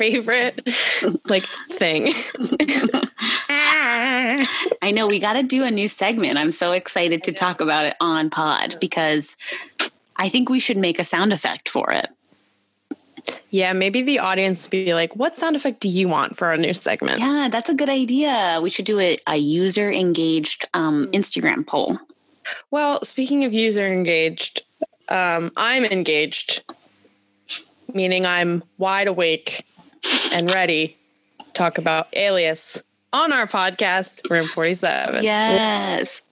favorite like thing. I know we got to do a new segment. I'm so excited to talk about it on pod because I think we should make a sound effect for it. Yeah, maybe the audience be like, what sound effect do you want for our new segment? Yeah, that's a good idea. We should do a, a user engaged um, Instagram poll. Well, speaking of user engaged, um, I'm engaged, meaning I'm wide awake and ready to talk about Alias on our podcast, Room 47. Yes.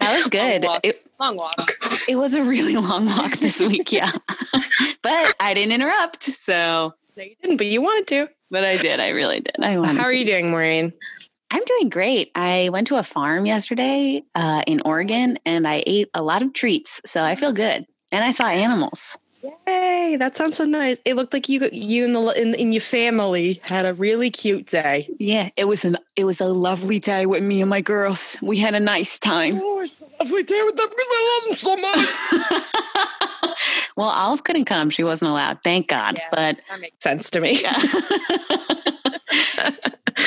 That was good. Long walk. It, Long walk. it was a really long walk this week, yeah. but I didn't interrupt, so No, you didn't, but you wanted to. but I did. I really did. I wanted How are to. you doing, Maureen? I'm doing great. I went to a farm yesterday uh, in Oregon and I ate a lot of treats, so I feel good. And I saw animals. Yay, that sounds so nice. It looked like you you and the in, in your family had a really cute day. Yeah, it was an it was a lovely day with me and my girls. We had a nice time. Oh, it's a lovely day with them because I love them so much. well, Olive couldn't come; she wasn't allowed. Thank God. Yeah. But that makes sense to me. yeah.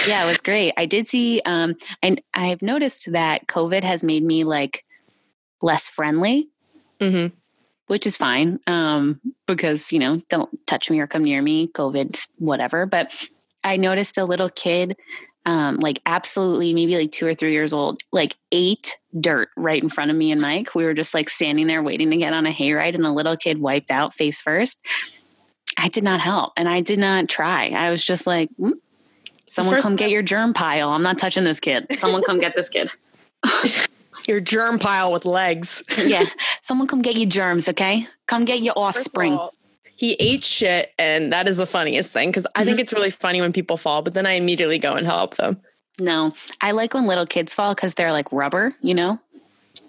yeah, it was great. I did see. Um, and I've noticed that COVID has made me like less friendly. hmm which is fine um, because you know don't touch me or come near me covid whatever. But i noticed a little kid um, like absolutely maybe like two or three years old like ate dirt right in front of me and mike. We were just like standing there waiting to get on a hayride and the little kid wiped out face first. I did not help and i did not try. I was just like "Mm, someone first come get your germ pile i'm not touching this kid. Someone come get this kid Your germ pile with legs. yeah someone come get your germs okay come get your offspring all, He ate shit, and that is the funniest thing because I think mm-hmm. it's really funny when people fall, but then I immediately go and help them. No, I like when little kids fall because they're like rubber, you know?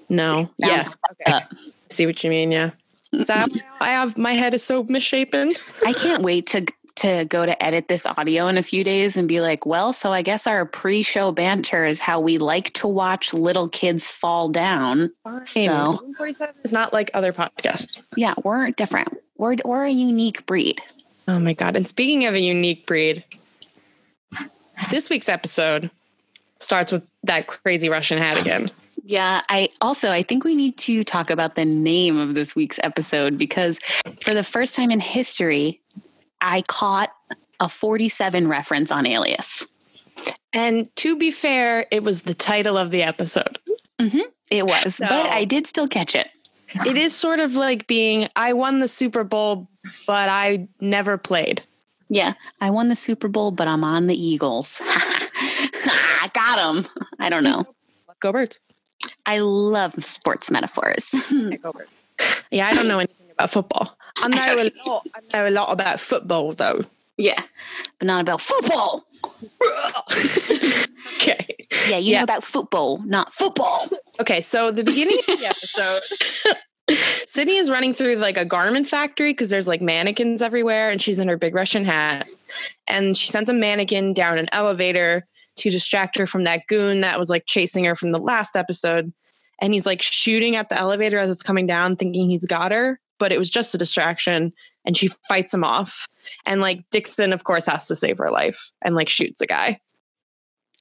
No. Bounce Yes. Okay. See what you mean? Yeah. Is that why I have my head is so misshapen? I can't wait to to go to edit this audio in a few days and be like, well, so I guess our pre-show banter is how we like to watch little kids fall down. So- Room 47 is not like other podcasts. Yeah, we're different. We're we're a unique breed. Oh my god! And speaking of a unique breed, this week's episode starts with that crazy Russian hat again. Yeah, I also I think we need to talk about the name of this week's episode because for the first time in history, I caught a 47 reference on Alias. And to be fair, it was the title of the episode. Mm-hmm. It was, So- but I did still catch it. It is sort of like being I won the Super Bowl, but I never played. Yeah, I won the Super Bowl, but I'm on the Eagles. I got them. I don't know. Go Birds. I love sports metaphors. Yeah, I don't know anything about football. I know a lot. I know a lot about football, though. yeah, but not about football. Okay. Yeah, you Yeah. know about football, not football. Okay, so the beginning of the episode, Sydney is running through like a garment factory because there's like mannequins everywhere, and she's in her big Russian hat. And she sends a mannequin down an elevator to distract her from that goon that was like chasing her from the last episode. And he's like shooting at the elevator as it's coming down, thinking he's got her, but it was just a distraction. And she fights him off. And like Dixon, of course, has to save her life and like shoots a guy.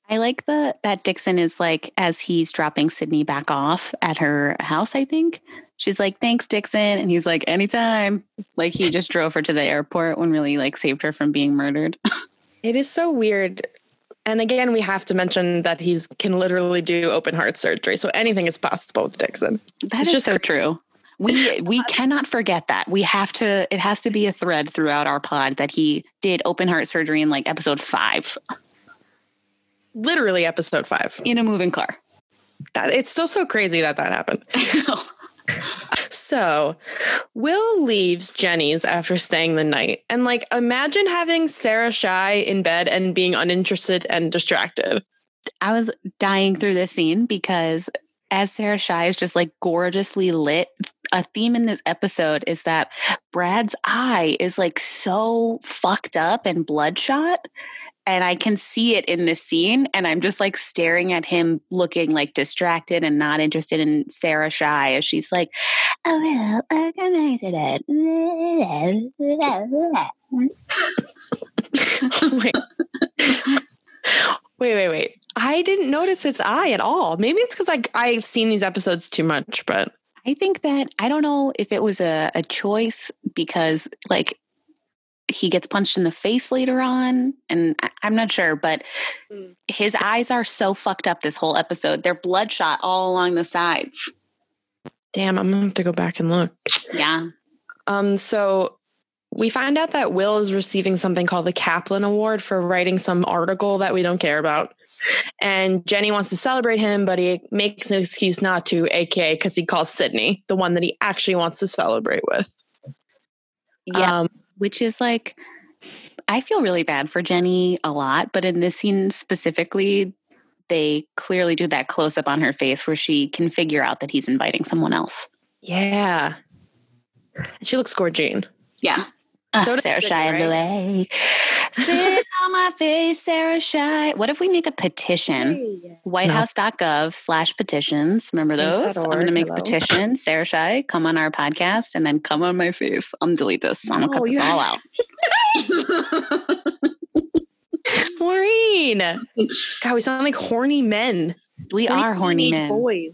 I like the that Dixon is like as he's dropping Sydney back off at her house. I think she's like, "Thanks, Dixon," and he's like, "Anytime." Like he just drove her to the airport when really like saved her from being murdered. It is so weird. And again, we have to mention that he's can literally do open heart surgery. So anything is possible with Dixon. That It's is just so cra- true. We we cannot forget that. We have to. It has to be a thread throughout our pod that he did open heart surgery in like episode five Literally episode five. in a moving car. That it's still so crazy that that happened. So Will leaves Jenny's after staying the night. And like imagine having Sarah Shy in bed and being uninterested and distracted. I was dying through this scene because as Sarah Shy is just like gorgeously lit, a theme in this episode is that Brad's eye is like so fucked up and bloodshot. And I can see it in this scene. And I'm just like staring at him looking like distracted and not interested in Sarah Shy as she's like, Oh well, organize it. wait. wait, wait, wait. I didn't notice his eye at all. Maybe it's because I I've seen these episodes too much, but I think that I don't know if it was a, a choice because like he gets punched in the face later on, and I, I'm not sure, but Mm. his eyes are so fucked up this whole episode. They're bloodshot all along the sides. damn, I'm gonna have to go back and look. Yeah. Um, so we find out that Will is receiving something called the Kaplan Award for writing some article that we don't care about. And Jenny wants to celebrate him, but he makes an excuse not to, aka because he calls Sydney, the one that he actually wants to celebrate with. Yeah. Um, which is like I feel really bad for Jenny a lot, but in this scene specifically, they clearly do that close up on her face where she can figure out that he's inviting someone else. yeah. She looks gorgeous. Yeah. So So Sarah Shy of the way. Sit on my face, Sarah Shy. What if we make a petition? Whitehouse.gov slash petitions. Remember those? I'm going to make a petition. Sarah Shy, come on our podcast and then come on my face. I'm going to delete this. I'm going to No, cut this all out. Maureen. God, we sound like horny men. We are horny men. Boys.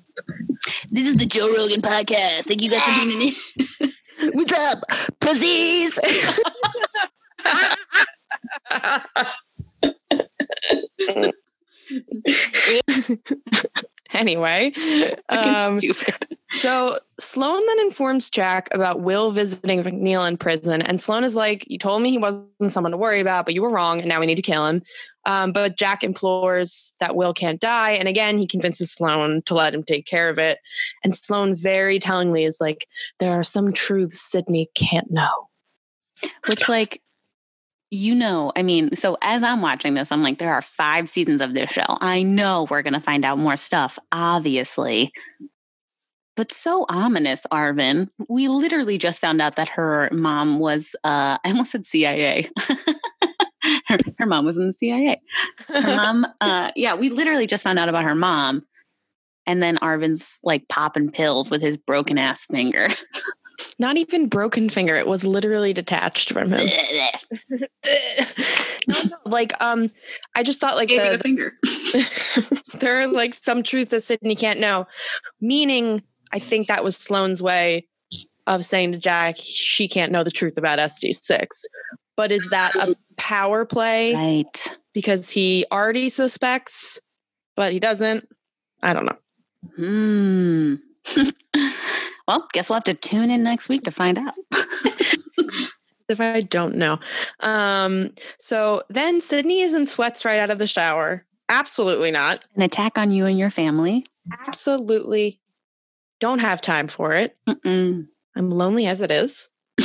This is the Joe Rogan podcast. Thank you guys for ah. tuning in. What's up, pussies? anyway, um, Stupid. so Sloane then informs Jack about Will visiting McNeil in prison, and Sloane is like, "You told me he wasn't someone to worry about, but you were wrong, and now we need to kill him." Um, but Jack implores that Will can't die, and again he convinces Sloane to let him take care of it. And Sloane very tellingly is like, "There are some truths Sydney can't know." Which, like, you know, I mean, so as I'm watching this, I'm like, there are five seasons of this show. I know we're going to find out more stuff, obviously. But so ominous, Arvin. We literally just found out that her mom was, uh, I almost said CIA. her, her mom was in the CIA. Her mom, uh, yeah, we literally just found out about her mom. And then Arvin's like popping pills with his broken ass finger. Not even broken finger; it was literally detached from him. like, um, I just thought like the the finger. there are like some truths that Sydney can't know. Meaning, I think that was Sloane's way of saying to Jack, she can't know the truth about SD6. But is that a power play Right. because he already suspects, but he doesn't? I don't know. Hmm. well, guess we'll have to tune in next week to find out. If I don't know. Um, so then Sydney is in sweats right out of the shower. Absolutely not. An attack on you and your family. Absolutely don't have time for it. Mm-mm. I'm lonely as it is.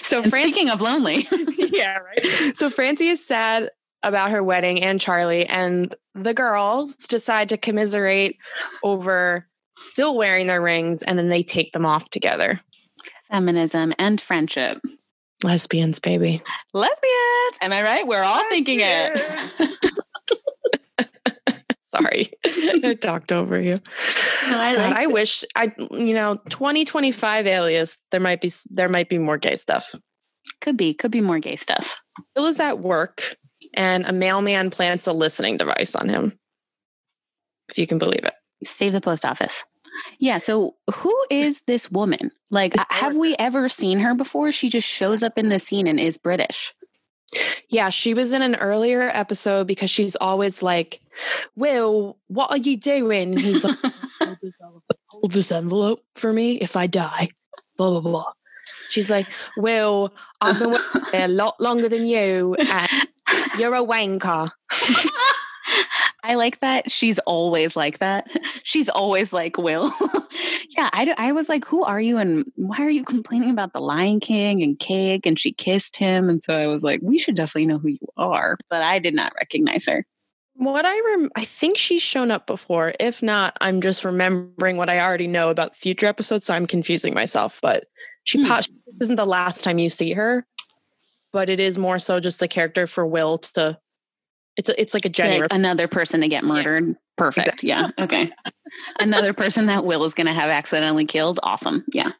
so Fran- speaking of lonely, yeah, right. So Francie is sad about her wedding and Charlie, and the girls decide to commiserate over still wearing their rings, and then they take them off together. feminism and friendship. Lesbians, baby. Lesbians. Am I right? We're all thinking it. Sorry, I talked over you. No, I God, like I wish I, you know, 2025 alias, there might be there might be more gay stuff. Could be. Could be more gay stuff. Bill is at work, and a mailman plants a listening device on him. If you can believe it. Save the post office. Yeah. So, who is this woman? Like, have we ever seen her before? She just shows up in the scene and is British. Yeah, she was in an earlier episode because she's always like, Will, what are you doing? And he's like, hold this, envelope, hold this envelope for me if I die. Blah, blah, blah. She's like, Will, I've been working a lot longer than you, and you're a wanker. I like that. She's always like that. She's always like Will. yeah, I, I was like, who are you? And why are you complaining about the Lion King and cake? And she kissed him. And so I was like, we should definitely know who you are. But I did not recognize her. What I rem- I think she's shown up before. If not, I'm just remembering what I already know about future episodes, so I'm confusing myself. But she Hmm. pop- this isn't the last time you see her, but it is more so just a character for Will to. It's it's like a Jenny. like, rep- another person to get murdered. Perfect. Exactly. Yeah. Okay. Another person that Will is going to have accidentally killed. Awesome. Yeah.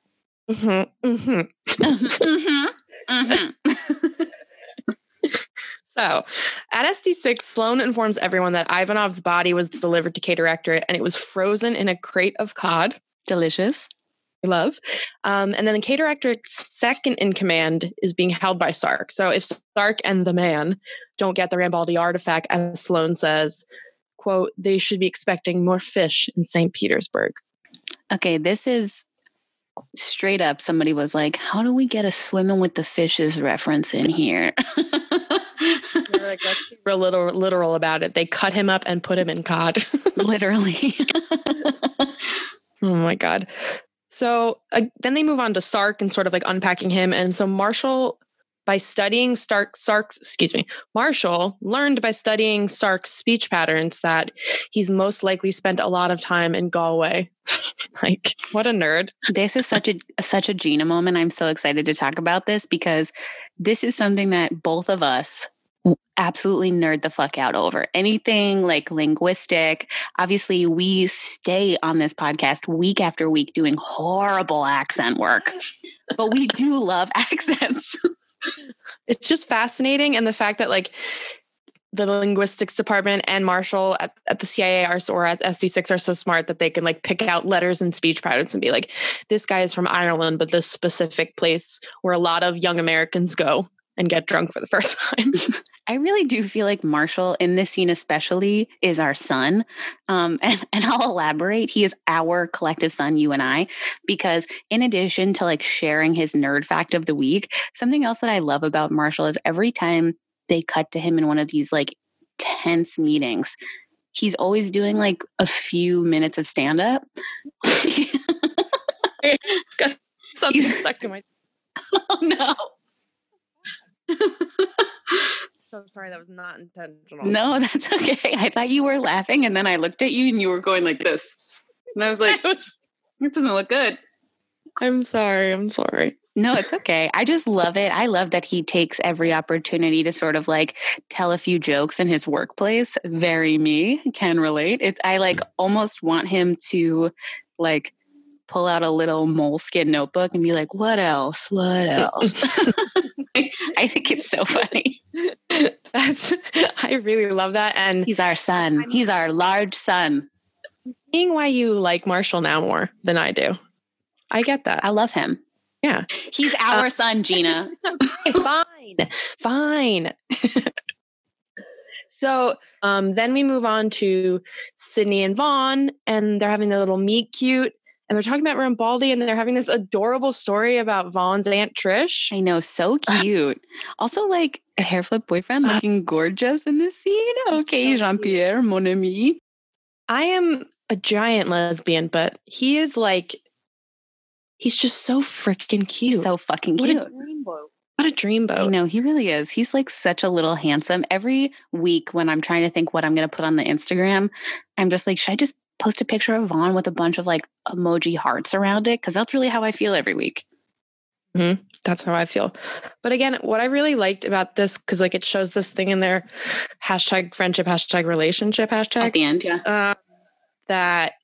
Mm-hmm, mm-hmm. Mhm. Mhm. So at SD6, Sloane informs everyone that Ivanov's body was delivered to K Directorate and it was frozen in a crate of cod. Delicious. Love. Um, and then the K Directorate's second in command is being held by Sark. So if Sark and the man don't get the Rambaldi artifact, as Sloane says, quote, they should be expecting more fish in St. Petersburg. Okay. This is straight up. Somebody was like, how do we get a swimming with the fishes reference in here? Like, let's be real literal, literal about it. They cut him up and put him in cod. Literally. Oh my god. So uh, then they move on to Sark and sort of like unpacking him. And so Marshall, by studying Stark, Sark's, excuse me, Marshall learned by studying Sark's speech patterns that he's most likely spent a lot of time in Galway. like, what a nerd. this is such a such a Gina moment. I'm so excited to talk about this because this is something that both of us absolutely nerd the fuck out over. Anything like linguistic. Obviously, we stay on this podcast week after week doing horrible accent work. But we do love accents. It's just fascinating. And the fact that like the linguistics department and Marshall at, at the CIA are or at SD6 are so smart that they can like pick out letters and speech patterns and be like, this guy is from Ireland, but this specific place where a lot of young Americans go and get drunk for the first time. I really do feel like Marshall in this scene, especially, is our son. Um, and, and I'll elaborate. He is our collective son, you and I, because in addition to like sharing his nerd fact of the week, something else that I love about Marshall is every time they cut to him in one of these like tense meetings, he's always doing like a few minutes of stand up. Something He's- stuck to my. oh no. So sorry, that was not intentional. No, that's okay. I thought you were laughing and then I looked at you and you were going like this. And I was like, I it doesn't look good. I'm sorry. I'm sorry. No, it's okay. I just love it. I love that he takes every opportunity to sort of like tell a few jokes in his workplace. Very me, can relate. It's I like almost want him to like pull out a little moleskin notebook and be like, "What else? What else?" I think it's so funny. That's. I really love that, and He's our son. He's our large son. seeing why you like Marshall now more than I do. I get that. I love him. Yeah. He's our son, Gina. fine. Fine. so um, then we move on to Sydney and Vaughn, and they're having their little meet cute. And they're talking about Rambaldi, and they're having this adorable story about Vaughn's Aunt Trish. I know, so cute. Also, like a hair flip boyfriend uh, looking gorgeous in this scene. Okay, so Jean Pierre, mon ami. I am a giant lesbian, but he is like, he's just so freaking cute. So fucking cute. what a dreamboat. What a dreamboat. I know he really is. He's like such a little handsome. Every week when I'm trying to think what I'm going to put on the Instagram, I'm just like, should I just post a picture of Vaughn with a bunch of like emoji hearts around it? Because that's really how I feel every week. That's how I feel. But again, what I really liked about this, because like it shows this thing in there, hashtag friendship, hashtag relationship, hashtag At the end, yeah. uh, that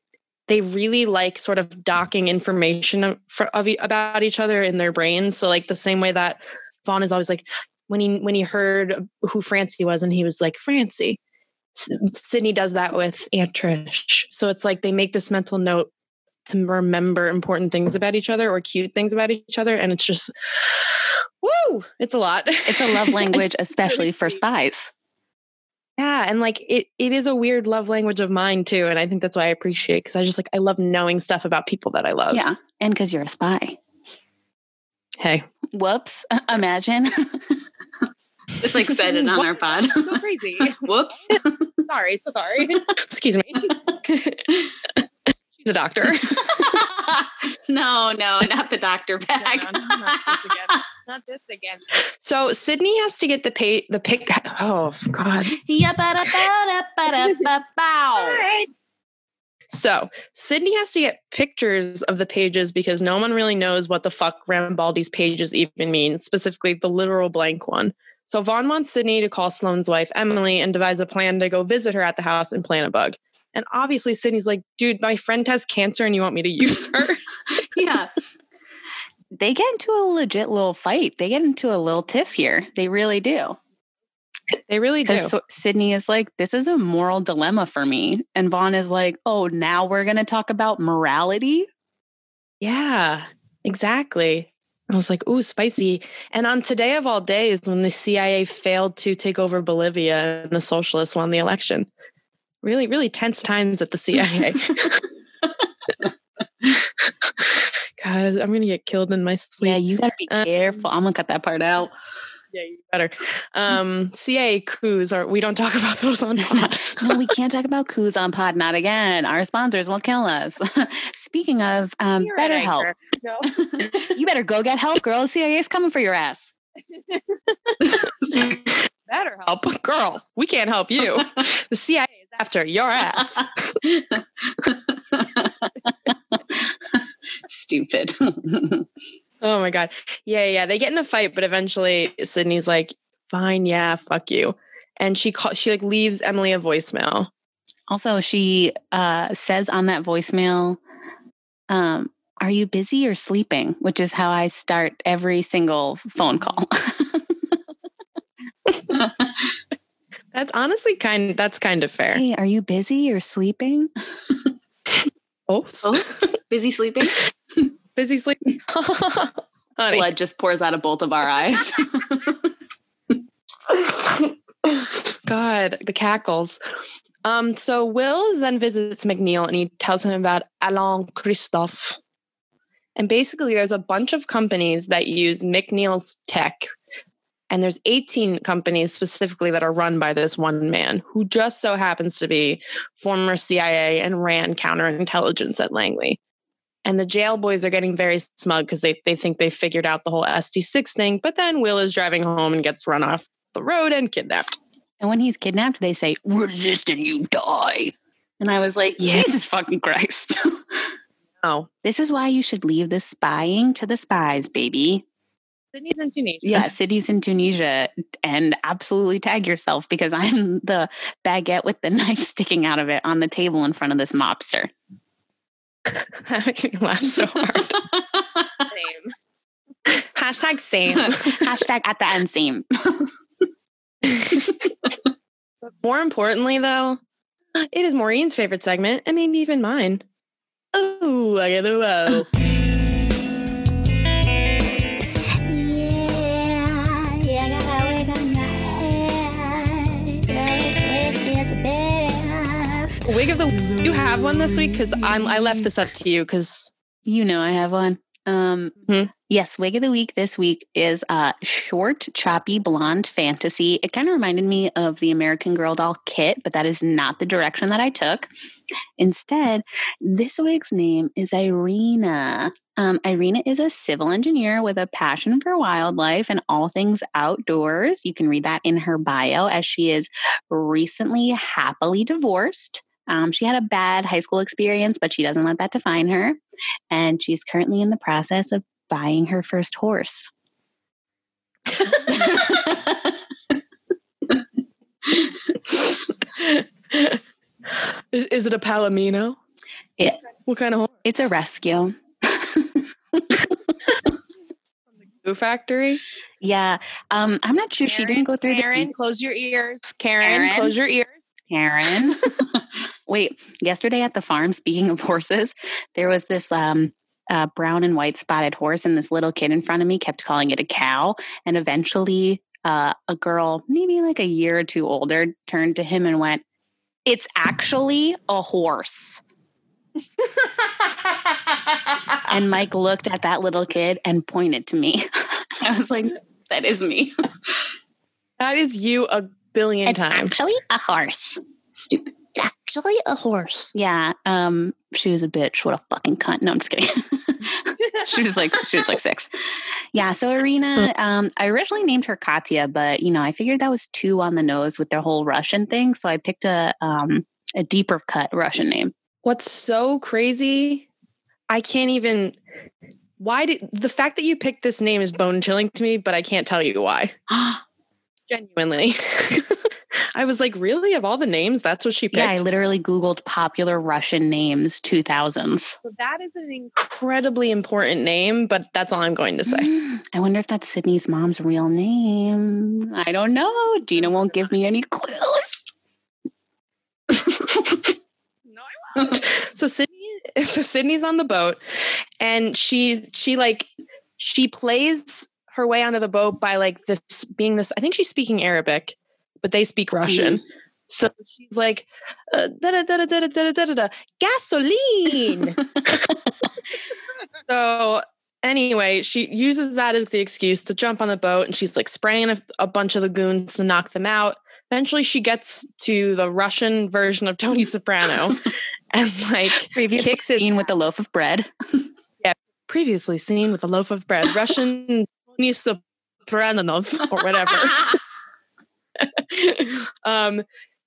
they really like sort of docking information of, of, about each other in their brains. So like the same way that Vaughn is always like when he when he heard who Francie was and he was like Francie. Sydney does that with Aunt Trish. So it's like they make this mental note to remember important things about each other or cute things about each other, and it's just woo, it's a lot. It's a love language, especially for spies. Yeah, and like it it is a weird love language of mine too, and I think that's why I appreciate it because I just like I love knowing stuff about people that I love. Yeah. And because you're a spy. Hey. Whoops. Imagine. Just like said it on our pod. so crazy. Whoops. sorry, so sorry. Excuse me. She's a doctor. no, no, not the doctor bag. Not this again. So Sydney has to get the pay the pic. Oh God. So Sydney has to get pictures of the pages because no one really knows what the fuck Rambaldi's pages even mean, specifically the literal blank one. So Vaughn wants Sydney to call Sloane's wife, Emily, and devise a plan to go visit her at the house and plant a bug. And obviously, Sydney's like, dude, my friend has cancer and you want me to use her? yeah. They get into a legit little fight. They get into a little tiff here. They really do. They really do. So Sydney is like, this is a moral dilemma for me. And Vaughn is like, oh, now we're going to talk about morality. Yeah, exactly. I was like, ooh, spicy. And on today of all days, when the CIA failed to take over Bolivia and the socialists won the election, really, really tense times at the CIA. Guys, I'm gonna get killed in my sleep. Yeah, you gotta be um, careful. I'm gonna cut that part out. Yeah, you better. Um, CIA coups are we don't talk about those on pod. no, we can't talk about coups on pod. Not again. Our sponsors will kill us. Speaking of um, BetterHelp, no. you better go get help, girl. The CIA is coming for your ass. better help, girl. We can't help you. The CIA is after your ass. Stupid. Oh my god. Yeah, yeah. They get in a fight, but eventually Sydney's like, "Fine, yeah, fuck you," and she call she like leaves Emily a voicemail. Also, she uh, says on that voicemail, um, "Are you busy or sleeping?" Which is how I start every single phone call. that's honestly kind. That's kind of fair. Hey, are you busy or sleeping? Both. Both? Busy sleeping? Busy sleeping. Honey. Blood just pours out of both of our eyes. God, the cackles. Um, so Will then visits McNeil and he tells him about Alain Christophe. And basically, there's a bunch of companies that use McNeil's tech and there's 18 companies specifically that are run by this one man who just so happens to be former CIA and ran counterintelligence at Langley. And the jail boys are getting very smug because they, they think they figured out the whole SD6 thing. But then Will is driving home and gets run off the road and kidnapped. And when he's kidnapped, they say, resist and you die. And I was like, yes. Jesus fucking Christ. oh. This is why you should leave the spying to the spies, baby. Sydney's in Tunisia. Yeah, Sydney's in Tunisia. And absolutely tag yourself because I'm the baguette with the knife sticking out of it on the table in front of this mobster. That makes me laugh so hard. same. Hashtag same. Hashtag at the end same. More importantly, though, it is Maureen's favorite segment and maybe even mine. Oh, I get a whoa. Wig of the you have one this week because I'm I left this up to you because you know I have one. Um, mm-hmm. Yes, wig of the week this week is uh, short, choppy blonde fantasy. It kind of reminded me of the American Girl doll kit, but that is not the direction that I took. Instead, this wig's name is Irina. Um, Irina is a civil engineer with a passion for wildlife and all things outdoors. You can read that in her bio as she is recently happily divorced. Um, she had a bad high school experience, but she doesn't let that define her. And she's currently in the process of buying her first horse. Is it a Palomino? Yeah. What kind of horse? It's a rescue. From the goo Factory? Yeah. Um, I'm not sure. Karen, she didn't go through Karen, the. close your ears. Karen, Karen, close your ears. Karen. Wait, yesterday at the farm, speaking of horses, there was this um, uh, brown and white spotted horse, and this little kid in front of me kept calling it a cow. And eventually, uh, a girl, maybe like a year or two older, turned to him and went, It's actually a horse. and Mike looked at that little kid and pointed to me. I was like, That is me. that is you a billion it's times. Actually, a horse. Stupid actually a horse. Yeah. Um, she was a bitch. What a fucking cunt. No, I'm just kidding. she was like she was like six. Yeah. So Irina, um, I originally named her Katya, but you know, I figured that was too on the nose with their whole Russian thing. So I picked a um a deeper cut Russian name. What's so crazy? I can't even why did the fact that you picked this name is bone chilling to me, but I can't tell you why. Genuinely. I was like, really? Of all the names, that's what she picked? Yeah, I literally Googled popular Russian names 2000s. So that is an incredibly important name, but that's all I'm going to say. I wonder if that's Sydney's mom's real name. I don't know. Gina won't give me any clues. no, I won't. so Sydney, so Sydney's on the boat, and she she like she plays her way onto the boat by like this being this. I think she's speaking Arabic, but they speak Russian. Mm-hmm. So she's like, uh, da da da da da da da da gasoline. so anyway, she uses that as the excuse to jump on the boat, and she's like spraying a, a bunch of the goons to knock them out. Eventually, she gets to the Russian version of Tony Soprano, and like previously kicks seen with the loaf of bread. yeah, previously seen with a loaf of bread, Russian Tony Sopranov or whatever. um,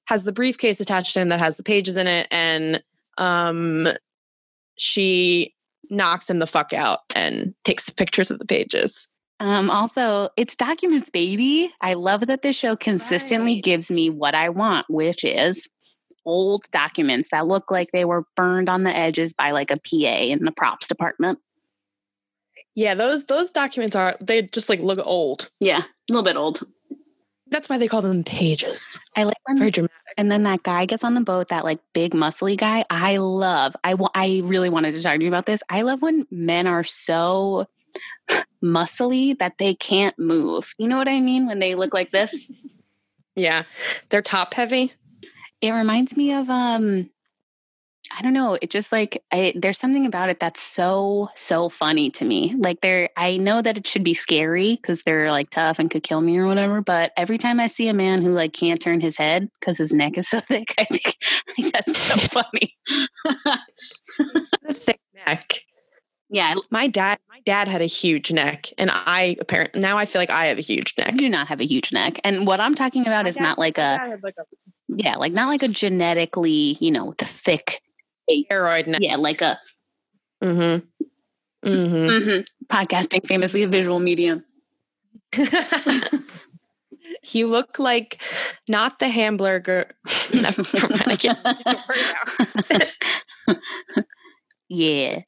has the briefcase attached to him that has the pages in it, and um, she knocks him the fuck out and takes pictures of the pages. Um, also, it's documents, baby. I love that this show consistently right. gives me what I want, which is old documents that look like they were burned on the edges by like a PA in the props department. Yeah, those those documents are they just like look old. Yeah, a little bit old. That's why they call them pages. I like when very dramatic. And then that guy gets on the boat, that like big muscly guy. I love. I I really wanted to talk to you about this. I love when men are so muscly that they can't move. You know what I mean when they look like this? yeah. They're top heavy. It reminds me of um I don't know. It just like I, there's something about it that's so so funny to me. Like there, I know that it should be scary because they're like tough and could kill me or whatever. But every time I see a man who like can't turn his head because his neck is so thick, I think, I think that's so funny. the thick neck. Yeah, my dad. My dad had a huge neck, and I apparently now I feel like I have a huge neck. You do not have a huge neck, and what I'm talking about my is dad, not like a, like a, yeah, like not like a genetically, you know, the thick steroid neck. Yeah, like a. Mm-hmm. Mm-hmm. mm-hmm. Podcasting famously a visual medium. you look like not the hamburger. Never mind. Yeah.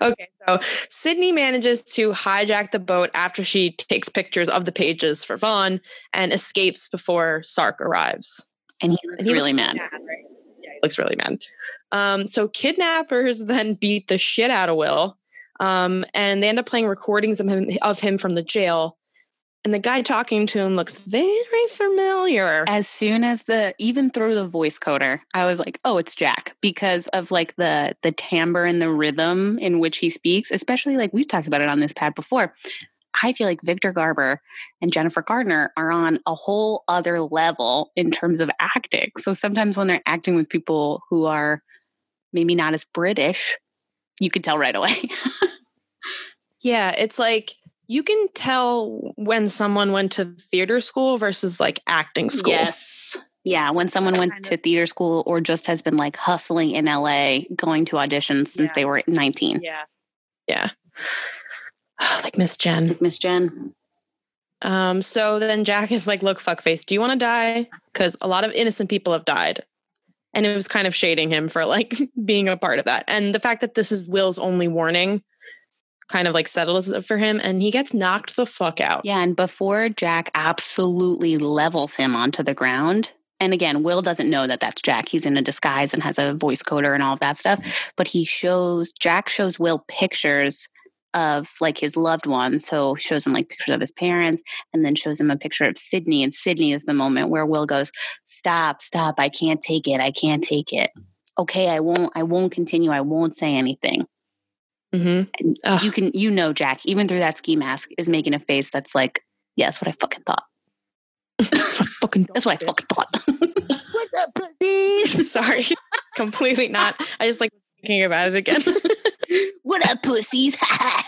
okay, so Sydney manages to hijack the boat after she takes pictures of the pages for Vaughn and escapes before Sark arrives. And he looks he really looks mad. mad right? Yeah, looks really mad. Um, so kidnappers then beat the shit out of Will. Um, and they end up playing recordings of him, of him from the jail and the guy talking to him looks very familiar. As soon as the even through the voice coder, I was like, "Oh, it's Jack," because of like the the timbre and the rhythm in which he speaks. Especially like we've talked about it on this pad before. I feel like Victor Garber and Jennifer Garner are on a whole other level in terms of acting. So sometimes when they're acting with people who are maybe not as British, you could tell right away. yeah, it's like you can tell when someone went to theater school versus like acting school. Yes. Yeah, when someone That's went to of- theater school or just has been like hustling in LA, going to auditions since yeah. they were 19. Yeah. Yeah. like Miss Jen. Miss Jen. Um, so then Jack is like, look, fuckface, do you want to die? Because a lot of innocent people have died. And it was kind of shading him for like being a part of that. And the fact that this is Will's only warning kind of like settles it for him and he gets knocked the fuck out. Yeah. And before Jack absolutely levels him onto the ground, and again, Will doesn't know that that's Jack. He's in a disguise and has a voice coder and all of that stuff. But he shows, Jack shows Will pictures of like his loved ones. So shows him like pictures of his parents and then shows him a picture of Sydney. And Sydney is the moment where Will goes, Stop, stop. I can't take it. I can't take it. Okay, I won't, I won't continue. I won't say anything. Mm-hmm. You can, you know, Jack, even through that ski mask, is making a face that's like, yeah, that's what I fucking thought. that's what I fucking, that's what I fucking thought. What's up, pussy? Sorry, completely not. I just like thinking about it again. what up, pussies?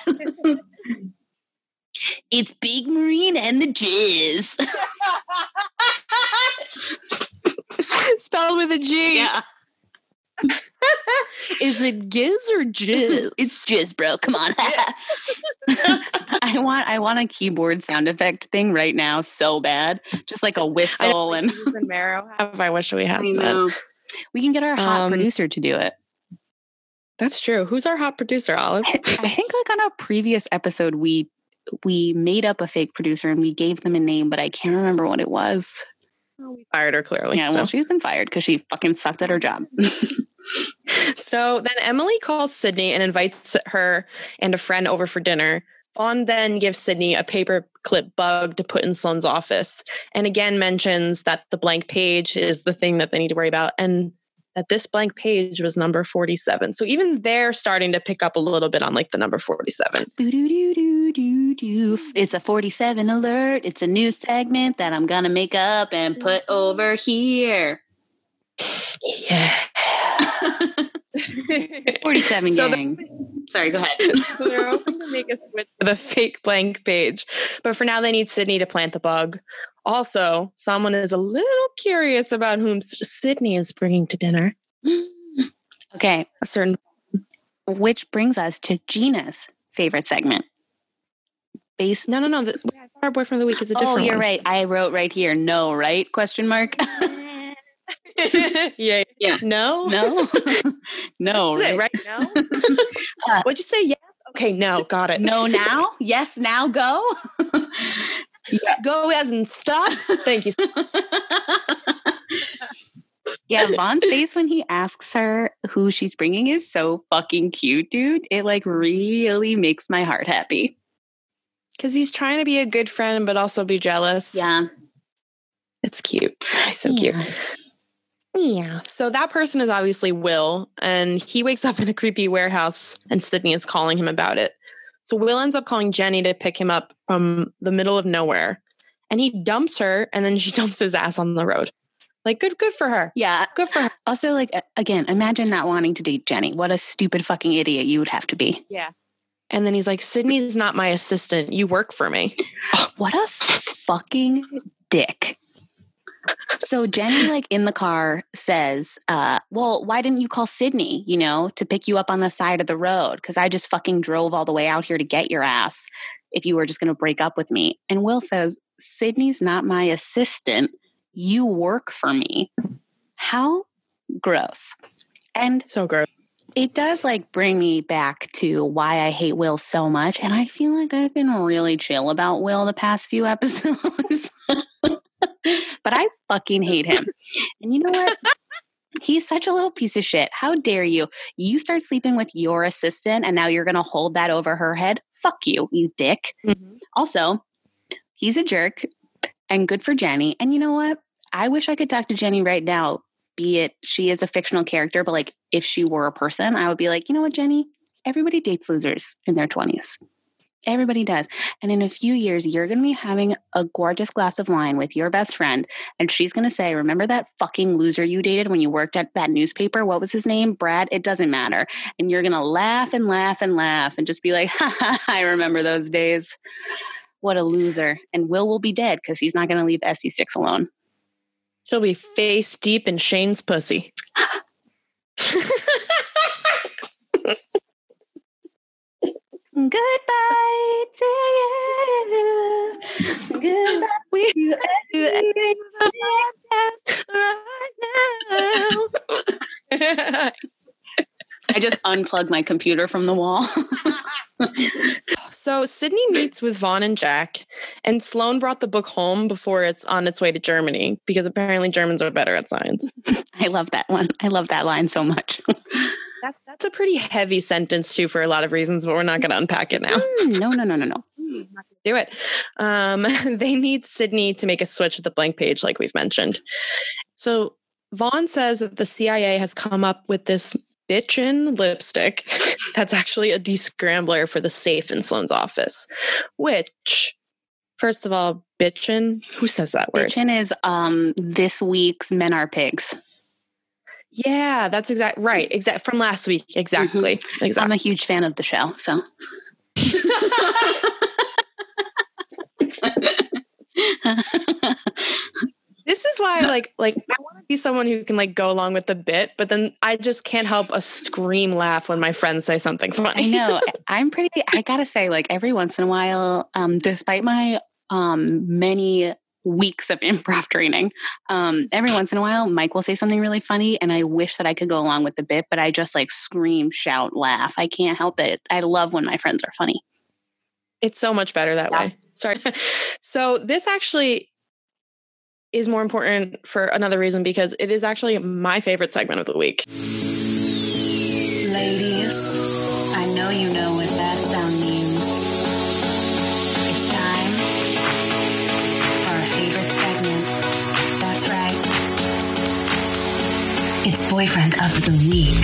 it's Big Marine and the Jizz. Spelled with a G. Yeah. Is it Giz or Jizz? it's Jizz, bro. Come on. I I want I want a keyboard sound effect thing right now so bad. Just like a whistle and and marrow have. I wish we had that. We can get our hot Um, producer to do it. That's true. Who's our hot producer, Olive? I, I think like on a previous episode we we made up a fake producer and we gave them a name, but I can't remember what it was. we fired her clearly. yeah, so. well, she's been fired because she fucking sucked at her job. So then Emily calls Sydney and invites her and a friend over for dinner. Vaughn then gives Sydney a paperclip bug to put in Sloane's office and again mentions that the blank page is the thing that they need to worry about and that this blank page was number 47. So even they're starting to pick up a little bit on like the number 47. It's a 47 alert. It's a new segment that I'm going to make up and put over here. Yeah. 47 So the- gang. Sorry, go ahead. so they're hoping to make a switch to the fake blank page. But for now, they need Sydney to plant the bug. Also, someone is a little curious about whom Sydney is bringing to dinner. okay, A certain which brings us to Gina's favorite segment. Base. no, no, no. The, wait, I thought our boyfriend of the week is a oh, different. Oh, you're one. right. I wrote right here, no, right? Question mark. yeah. Yeah. No. no. no, right? right? No. Uh, What'd you say? Yes. Okay. No. Got it. No now? Yes, now go. Go as and stop. Thank you. yeah, Vaughn's face when he asks her who she's bringing is so fucking cute, dude. It like really makes my heart happy. Because he's trying to be a good friend, but also be jealous. Yeah. It's cute. So cute. Yeah. Yeah. So that person is obviously Will, and he wakes up in a creepy warehouse, and Sydney is calling him about it. So Will ends up calling Jenny to pick him up from the middle of nowhere, and he dumps her, and then she dumps his ass on the road. Like, good, good for her. Yeah. Good for her. Also, like again, imagine not wanting to date Jenny. What a stupid fucking idiot you would have to be. Yeah. And then he's like, Sydney's not my assistant. You work for me. What a fucking dick. So Jenny, like in the car, says, uh, well, why didn't you call Sydney, you know, to pick you up on the side of the road? Because I just fucking drove all the way out here to get your ass if you were just gonna break up with me. And Will says, Sydney's not my assistant. You work for me. How gross. And So gross. it does like bring me back to why I hate Will so much. And I feel like I've been really chill about Will the past few episodes. but I fucking hate him. And you know what? He's such a little piece of shit. How dare you? You start sleeping with your assistant and now you're going to hold that over her head? Fuck you, you dick. Mm-hmm. Also, he's a jerk and good for Jenny. And you know what? I wish I could talk to Jenny right now, be it she is a fictional character, but like if she were a person, I would be like, you know what, Jenny? Everybody dates losers in their 20s. Everybody does. And in a few years, you're going to be having a gorgeous glass of wine with your best friend. And she's going to say, Remember that fucking loser you dated when you worked at that newspaper? What was his name? Brad? It doesn't matter. And you're going to laugh and laugh and laugh and just be like, ha, ha, I remember those days. What a loser. And Will will be dead because he's not going to leave SD6 alone. She'll be face deep in Shane's pussy. Goodbye to you. Goodbye. We You I just unplugged my computer from the wall. so Sydney meets with Vaughn and Jack, and Sloane brought the book home before it's on its way to Germany because apparently Germans are better at science. I love that one. I love that line so much. That's, a pretty heavy sentence too for a lot of reasons, but we're not going to unpack it now. Mm, no, no, no, no, no. do it. Um, they need Sydney to make a switch with the blank page, like we've mentioned. So Vaughn says that the CIA has come up with this bitchin lipstick that's actually a descrambler for the safe in Sloane's office. Which, first of all, bitchin, who says that word? Bitchin is um this week's Men Are Pigs. Yeah, that's exact right. Exact from last week. Exactly. Exactly. I'm a huge fan of the show, so. this is why like like i want to be someone who can like go along with the bit, but then I just can't help a scream laugh when my friends say something funny. I know. I'm pretty I gotta say, like every once in a while, um, despite my um many weeks of improv training. Um, every once in a while, Mike will say something really funny, and I wish that I could go along with the bit, but I just like scream, shout, laugh. I can't help it. I love when my friends are funny. It's so much better that Yeah. way. Sorry. so this actually is more important for another reason because it is actually my favorite segment of the week. Ladies, I know you know what that Boyfriend of the Week.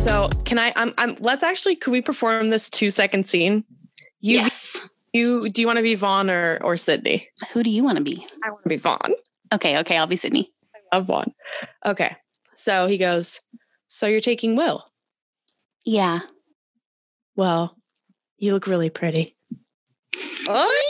So can I? I'm. I'm. Let's actually. Could we perform this two second scene? You. yes. You. Do you want to be Vaughn or or Sydney? Who do you want to be? I want to be Vaughn. Okay, okay, I'll be Sydney. Of Vaughn. Okay. So he goes. So you're taking Will. Yeah. Well, you look really pretty. Oh,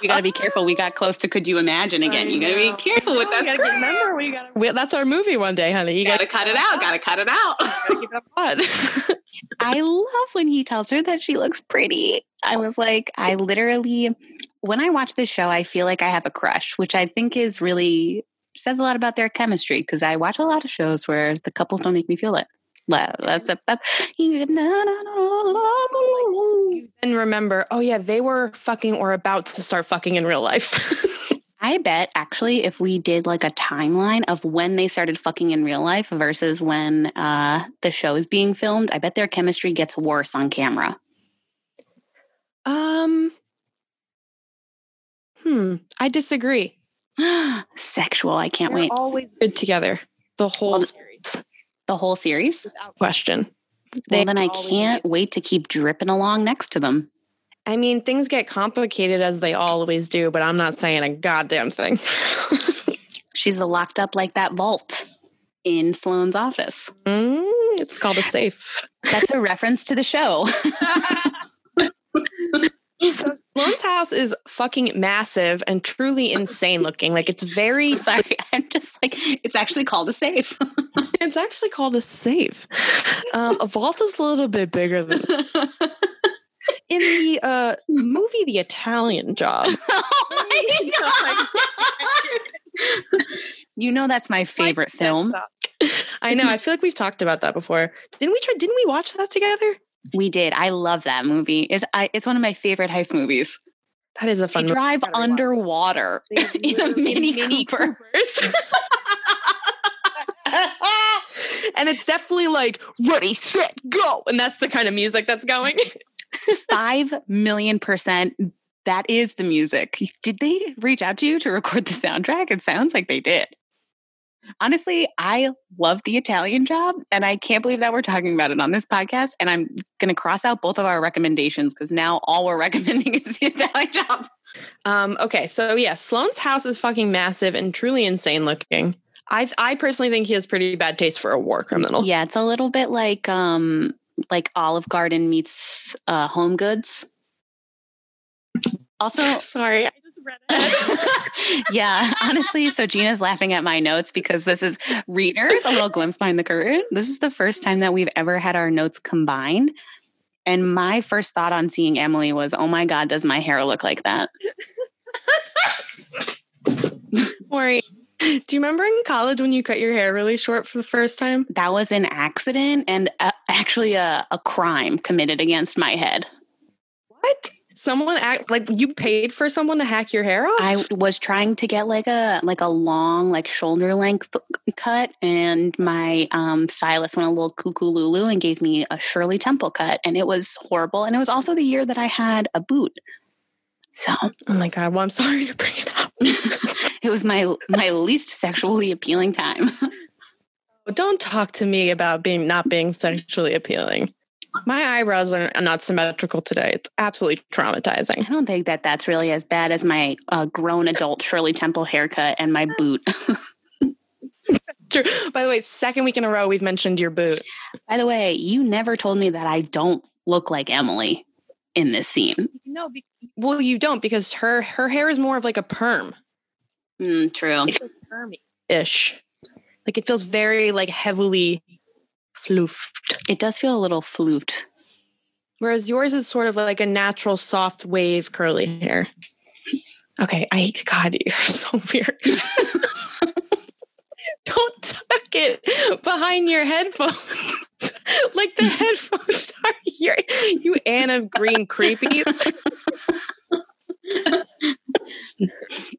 We gotta be careful. We got close to could you imagine again. You gotta be careful with that. Gotta remember you gotta. Well, that's our movie one day, honey. You You gotta cut it out. Gotta cut it out. keep it on. I love when he tells her that she looks pretty. I was like, I literally, when I watch this show, I feel like I have a crush, which I think is really says a lot about their chemistry because I watch a lot of shows where the couples don't make me feel it. And remember, oh yeah, they were fucking or about to start fucking in real life. I bet actually, if we did like a timeline of when they started fucking in real life versus when uh, the show is being filmed, I bet their chemistry gets worse on camera. um. Hmm. I disagree. Sexual. I can't They're wait. always good together. The whole Well, The whole series. without question. Well, then I can't wait to keep dripping along next to them. I mean, things get complicated as they always do, but I'm not saying a goddamn thing. She's locked up like that vault in Sloane's office. Mm, it's called a safe. That's a reference to the show. So Sloane's house is fucking massive and truly insane looking. Like it's very I'm sorry. I'm just like, it's actually called a safe. it's actually called a safe. Um, a vault is a little bit bigger than in the uh, movie The Italian Job. oh my God. you know, that's my favorite film. I know. I feel like we've talked about that before. Didn't we try? Didn't we watch that together? We did. I love that movie. It's, I, it's one of my favorite heist movies. That is a fun. movie. drive Gotta underwater in a Mini, mini Cooper. and it's definitely like ready, set, go, and that's the kind of music that's going. Five million percent. That is the music. Did they reach out to you to record the soundtrack? It sounds like they did. Honestly, I love the Italian job, and I can't believe that we're talking about it on this podcast. And I'm going to cross out both of our recommendations because now all we're recommending is the Italian job. Um, okay, so yeah, Sloane's house is fucking massive and truly insane looking. I I personally think he has pretty bad taste for a war criminal. Yeah, it's a little bit like um like Olive Garden meets uh, Home Goods. Also, Sorry, I it. yeah, honestly, so Gina's laughing at my notes because this is readers, a little glimpse behind the curtain. This is the first time that we've ever had our notes combined. And my first thought on seeing Emily was, oh my God, does my hair look like that? Worry. Do you remember in college when you cut your hair really short for the first time? That was an accident and uh, actually a, a crime committed against my head. What? Someone act like you paid for someone to hack your hair off? I was trying to get like a like a long like shoulder length cut, and my um, stylist went a little cuckoo lulu and gave me a Shirley Temple cut, and it was horrible. And it was also the year that I had a boot, so oh my god. Well, I'm sorry to bring it up. it was my my least sexually appealing time. Don't talk to me about being not being sexually appealing. My eyebrows are not symmetrical today. It's absolutely traumatizing. I don't think that that's really as bad as my uh, grown adult Shirley Temple haircut and my boot. True. By the way, second week in a row we've mentioned your boot. By the way, you never told me that I don't look like Emily. in this scene. No, be- well, you don't because her her hair is more of like a perm. Mm, true. It feels permy ish. Like it feels very like heavily floofed. It does feel a little flute. Whereas yours is sort of like a natural soft wave curly hair. Okay, I God, you're so weird. Don't tuck it behind your headphones. like the headphones are your you Anna Green creepies.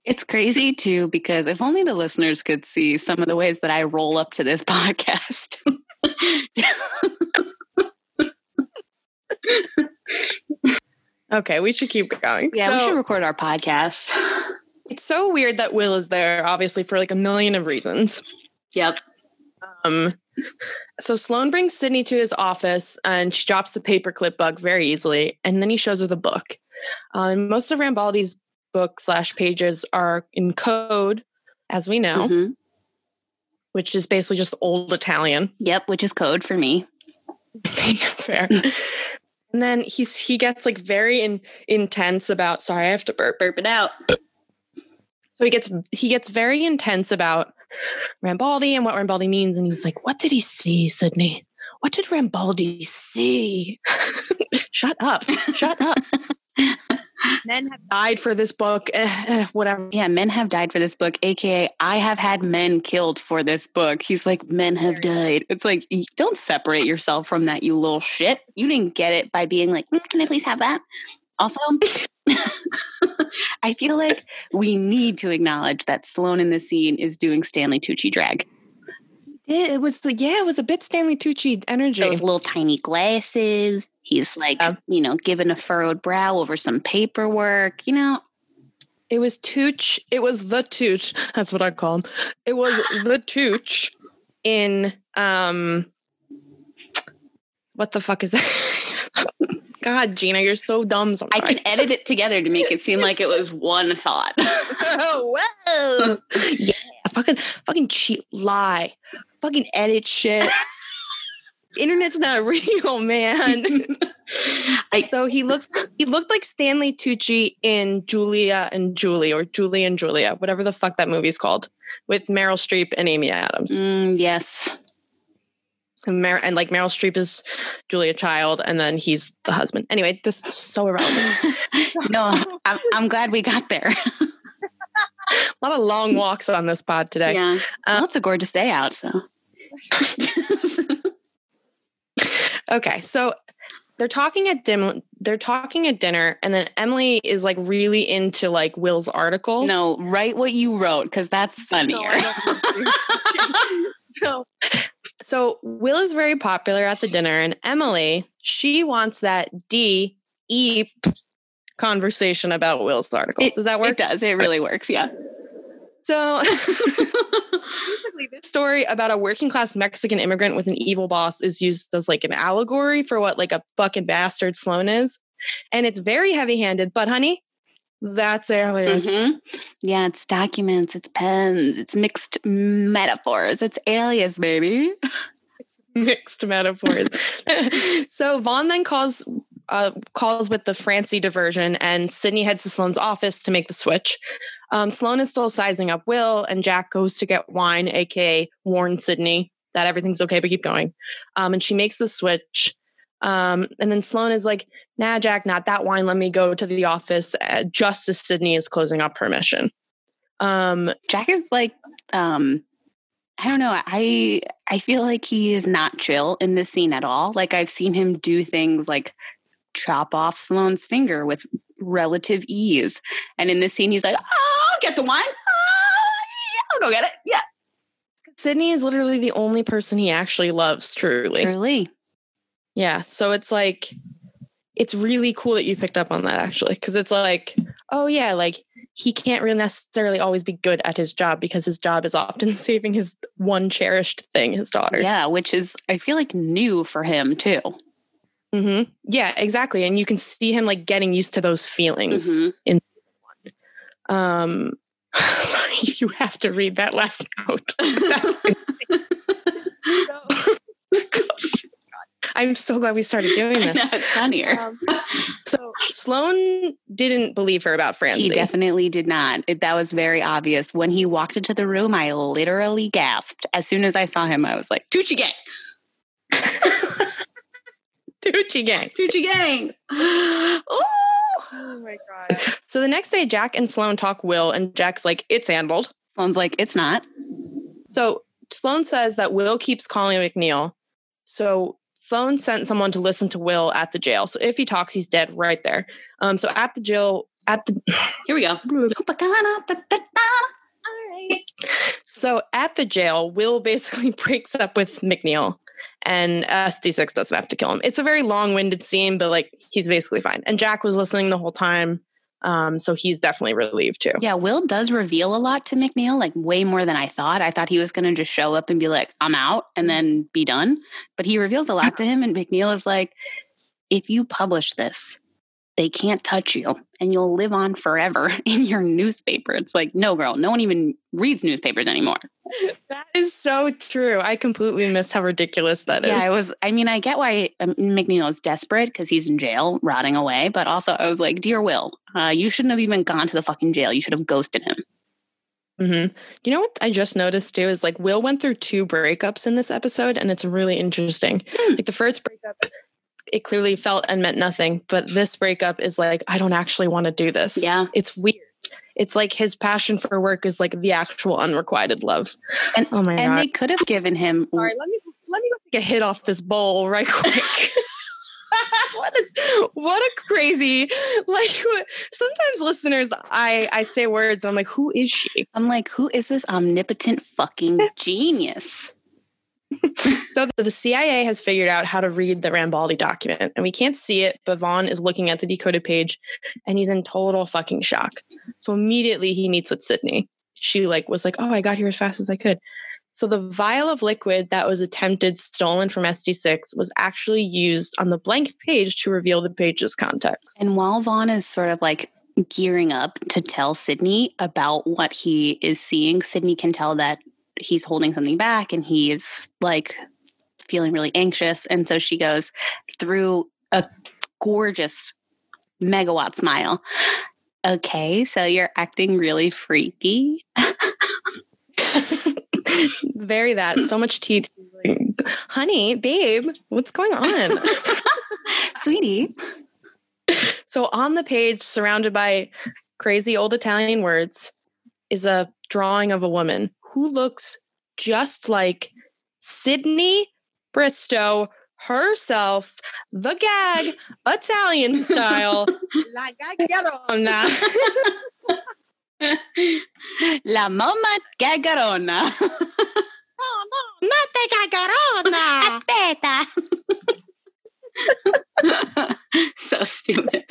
It's crazy too because if only the listeners could see some of the ways that I roll up to this podcast. Okay, we should keep going. yeah, we should record our podcast. It's so weird that Will is there, obviously, for like a million of reasons. Yep. Um, so Sloane brings Sydney to his office and she drops the paperclip bug very easily. And then he shows her the book. And most of Rambaldi's book slash pages are in code, as we know, Mhm. Which is basically just old Italian. Yep, which is code for me. Fair. and then he's he gets like very in, intense about sorry, I have to burp. Burp it out. So he gets he gets very intense about Rambaldi and what Rambaldi means, and he's like, "What did he see, Sydney? What did Rambaldi see? Shut up! Shut up! Men have died for this book. Eh, eh, whatever. Yeah, men have died for this book, aka I have had men killed for this book. He's like, men have died. It's like, don't separate yourself from that, you little shit. You didn't get it by being like, "Mm, can I please have that? Also, I feel like we need to acknowledge that Sloane in this scene is doing Stanley Tucci drag. It, it was yeah, it was a bit Stanley Tucci energy. Those little tiny glasses. He's like, Yeah. you know, giving a furrowed brow over some paperwork. You know, It was Tooch. It was the Tooch. That's what I call him. It was the Tooch in um what the fuck is that? God, Gina, you're so dumb I can edit it together to make it seem like it was one thought. oh, whoa. yeah, fucking fucking cheat lie. Fucking edit shit. Internet's not real, man. I- so he looks he looked like Stanley Tucci in Julia and Julie or Julie and Julia, whatever the fuck that movie's called, with Meryl Streep and Amy Adams. Mm, yes. And, Mer- and like Meryl Streep is Julia Child, and then he's the husband. Anyway, this is so irrelevant. no, I'm, I'm glad we got there. A lot of long walks on this pod today. Yeah. well, it's a gorgeous day out. So, Okay, so they're talking at dim- they're talking at dinner, and then Emily is like really into like Will's article. no, write what you wrote because that's funnier. so so Will is very popular at the dinner, and Emily she wants that D E conversation about Will's article. It- Does that work? it does. It really works. Yeah. So basically, this story about a working class Mexican immigrant with an evil boss is used as like an allegory for what like a fucking bastard Sloane is. And it's very heavy handed, but honey, that's alias. Mhm. Yeah. It's documents, it's pens, it's mixed metaphors, it's alias, baby. Mixed metaphors. so Vaughn then calls uh, calls with the Francie diversion, and Sydney heads to Sloane's office to make the switch. Um, Sloane is still sizing up Will, and Jack goes to get wine, aka warn Sydney that everything's okay, but keep going. Um, and she makes the switch. Um, and then Sloane is like, "Nah, Jack, not that wine. Let me go to the office." Uh, just as Sydney is closing up her mission. Um, Jack is like, um, I don't know. I I feel like he is not chill in this scene at all. Like I've seen him do things like chop off Sloane's finger with relative ease, and in this scene, he's like, "Oh, I'll get the wine. Oh, yeah, I'll go get it. Yeah, Sydney is literally the only person he actually loves, truly. truly. Yeah. So it's like, it's really cool that you picked up on that actually. Cause it's like, oh yeah, like he can't really necessarily always be good at his job because his job is often saving his one cherished thing, his daughter. Yeah, which is I feel like new for him too. Hmm Yeah, exactly. And you can see him like getting used to those feelings. Mhm. Um, sorry, you have to read that last note. That's- I'm so glad we started doing this. know it's funnier. Um, so Sloane didn't believe her about Francie. He definitely did not. It, that was very obvious. When he walked into the room, I literally gasped. As soon as I saw him, I was like, Tucci gang. Tucci gang. Tucci gang. oh. Oh my god. So the next day, Jack and Sloane talk Will, and Jack's like, it's handled. Sloane's like, it's not. So Sloane says that Will keeps calling McNeil. So Sloane sent someone to listen to Will at the jail. So if he talks, he's dead right there. Um, so at the jail, at the Here we go. so at the jail, Will basically breaks up with McNeil, and SD6 doesn't have to kill him. It's a very long-winded scene, but like he's basically fine. And Jack was listening the whole time. Um, so he's definitely relieved too. Yeah, Will does reveal a lot to McNeil, like way more than I thought. I thought he was going to just show up and be like, I'm out and then be done. But he reveals a lot to him. And McNeil is like, if you publish this, they can't touch you and you'll live on forever in your newspaper. It's like, no, girl, no one even reads newspapers anymore. That is so true. I completely missed how ridiculous that is. Yeah, it was. I mean, I get why um, McNeil is desperate because he's in jail, rotting away. But also, I was like, dear Will, uh, you shouldn't have even gone to the fucking jail. You should have ghosted him. Mm-hmm. You know what I just noticed too is like Will went through two breakups in this episode, and it's really interesting. Hmm. Like the first breakup, it clearly felt and meant nothing, but this breakup is like, I don't actually want to do this. Yeah. It's weird. It's like his passion for work is like the actual unrequited love. And- oh my god. And god! they could have given him. Sorry, let me let me go take a hit off this bowl right quick. what is what a crazy like sometimes listeners I I say words and I'm like who is she? I'm like, who is this omnipotent fucking genius? So the CIA has figured out how to read the Rambaldi document and we can't see it but Vaughn is looking at the decoded page and he's in total fucking shock. So immediately he meets with Sydney. She like was like, "Oh, I got here as fast as I could." So the vial of liquid that was attempted stolen from SD6 was actually used on the blank page to reveal the page's context. And while Vaughn is sort of like gearing up to tell Sydney about what he is seeing, Sydney can tell that he's holding something back and he is like feeling really anxious. And so she goes through a gorgeous megawatt smile. Okay, so you're acting really freaky. Very that. So much teeth. Honey, babe, what's going on? Sweetie. So on the page, surrounded by crazy old Italian words, is a drawing of a woman who looks just like Sydney Bristow herself, the gag, Italian style. La gagarona. La mamma gagarona. Not the gagarona. Aspetta. so stupid.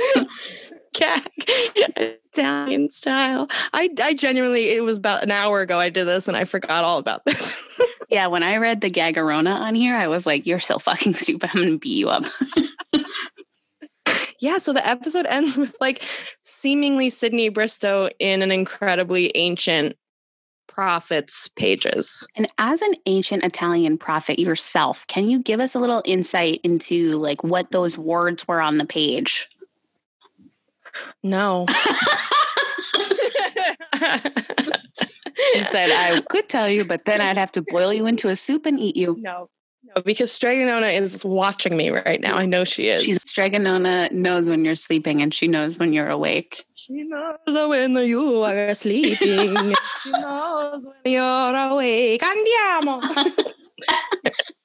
Gag. Italian style. I, I genuinely, it was about an hour ago I did this and I forgot all about this. Yeah, when I read the gagarona on here, I was like, you're so fucking stupid. I'm going to beat you up. Yeah, so the episode ends with like seemingly Sydney Bristow in an incredibly ancient prophets pages. And as an ancient Italian prophet yourself, can you give us a little insight into like what those words were on the page? No. She said, I could tell you, but then I'd have to boil you into a soup and eat you. no. No, because Strega Nona is watching me right now. I know she is. She's Strega Nona knows when you're sleeping and she knows when you're awake. she knows when you are sleeping. she knows when you're awake. Andiamo.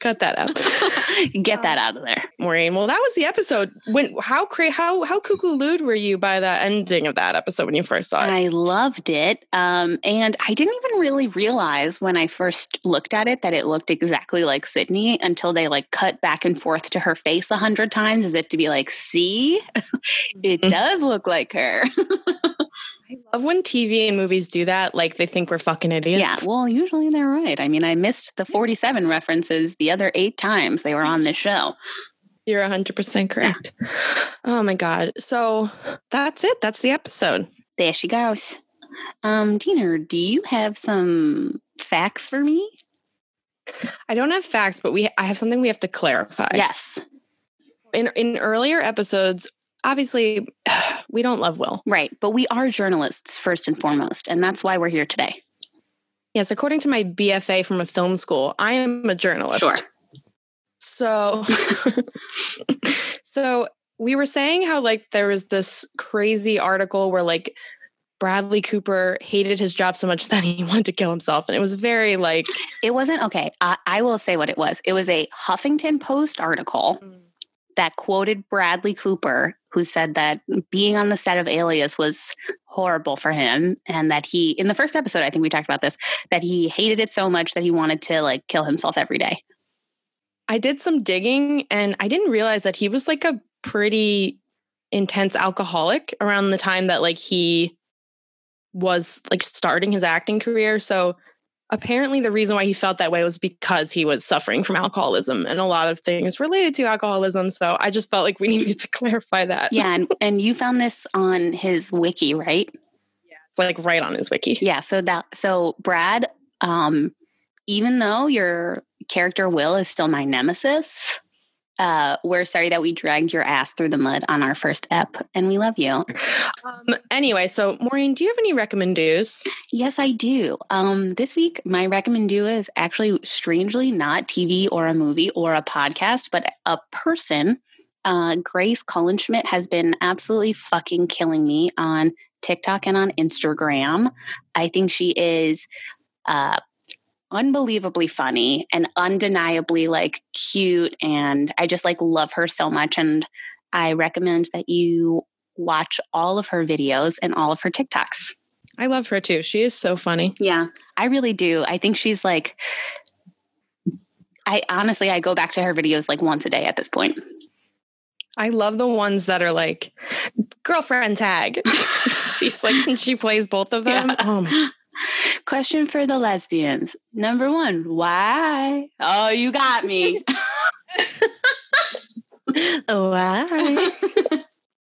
Cut that out. Get that out of there. Maureen. Well, that was the episode. When how cra- how how cuckoo lewd were you by the ending of that episode when you first saw it? I loved it. Um, and I didn't even really realize when I first looked at it that it looked exactly like Sydney until they like cut back and forth to her face a hundred times as if to be like, see, it does look like her. I love when TV and movies do that. Like they think we're fucking idiots. yeah. Well, usually they're right. I mean, I missed the 47 references the other eight times they were on this show. You're 100% correct. Oh my God. So that's it. That's the episode. There she goes. Um, Diener, do you have some facts for me? I don't have facts, but we I have something we have to clarify. Yes. In in earlier episodes, obviously we don't love Will. Right. But we are journalists first and foremost. And that's why we're here today. Yes, according to my BFA from a film school, I am a journalist. Sure. So so we were saying how like there was this crazy article where like Bradley Cooper hated his job so much that he wanted to kill himself. And it was very like It wasn't okay. I, I will say what it was. It was a Huffington Post article mm. that quoted Bradley Cooper, who said that being on the set of Alias was horrible for him. And that he, in the first episode, I think we talked about this, that he hated it so much that he wanted to like kill himself every day. I did some digging and I didn't realize that he was like a pretty intense alcoholic around the time that like he was like starting his acting career. So apparently the reason why he felt that way was because he was suffering from alcoholism and a lot of things related to alcoholism. So I just felt like we needed to clarify that. Yeah. And, and you found this on his wiki, right? It's like right on his wiki. Yeah. So that, so Brad, um, even though your character Will is still my nemesis, uh, we're sorry that we dragged your ass through the mud on our first ep, and we love you. Um, anyway, so Maureen, do you have any recommendos? Yes, I do. Um, this week, my recommendo is actually strangely not TV or a movie or a podcast, but a person. Uh, Grace Kuhlenschmidt has been absolutely fucking killing me on TikTok and on Instagram. I think she is uh, unbelievably funny and undeniably like cute and I just like love her so much and I recommend that you watch all of her videos and all of her TikToks. I love her too. She is so funny. Yeah, I really do. I think she's like I honestly I go back to her videos like once a day at this point. I love the ones that are like girlfriend tag. She's like she plays both of them. Yeah. Oh my Question for the lesbians. Number one, why? Oh, you got me. Why?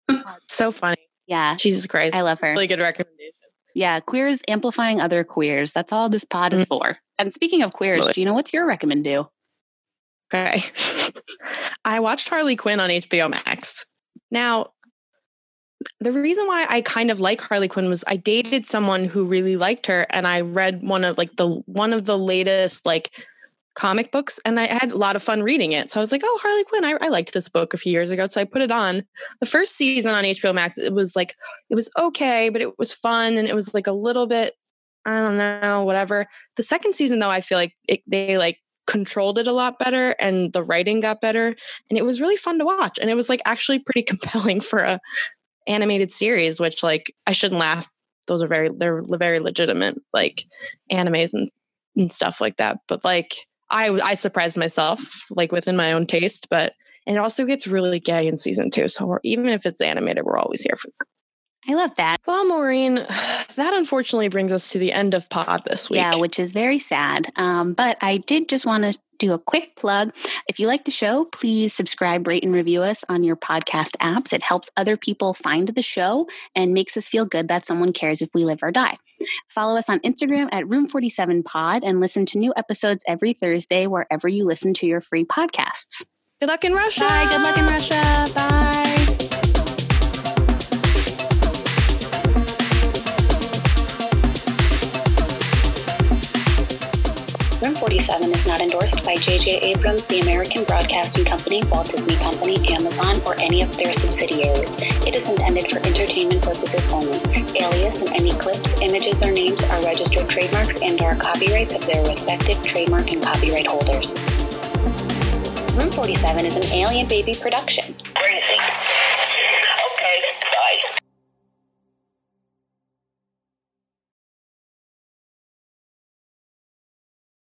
so funny. yeah, Jesus Christ. I love her. really good recommendation. Yeah, queers amplifying other queers. That's all this pod is mm. for. And speaking of queers, Really. Gina, what's your recommend do? Okay. I watched Harley Quinn on HBO Max. Now, the reason why I kind of like Harley Quinn was I dated someone who really liked her and I read one of like the one of the latest like comic books and I had a lot of fun reading it. So I was like, "Oh, Harley Quinn, I, I liked this book a few years ago." So I put it on. The first season on HBO Max, it was like it was okay, but it was fun and it was like a little bit I don't know, whatever. The second season though, I feel like it, they like controlled it a lot better and the writing got better and it was really fun to watch and it was like actually pretty compelling for a animated series which like i shouldn't laugh. Those are very they're very legitimate like animes and, and stuff like that. But like i i surprised myself like within my own taste but and it also gets really gay in season two. So even if it's animated we're always here for that I love that. well maureen that unfortunately brings us to the end of pod this week Yeah, which is very sad. Um, but I did just want to do a quick plug. If you like the show, please subscribe, rate, and review us on your podcast apps. It helps other people find the show and makes us feel good that someone cares if we live or die. Follow us on Instagram at Room47Pod and listen to new episodes every Thursday wherever you listen to your free podcasts. good luck in russia Bye. Good luck in Russia. Bye. Room 47 is not endorsed by J.J. Abrams, the American Broadcasting Company, Walt Disney Company, Amazon, or any of their subsidiaries. It is intended for entertainment purposes only. Alias and any clips, images, or names are registered trademarks and are copyrights of their respective trademark and copyright holders. Room 47 is an Alien Baby production. Greasy.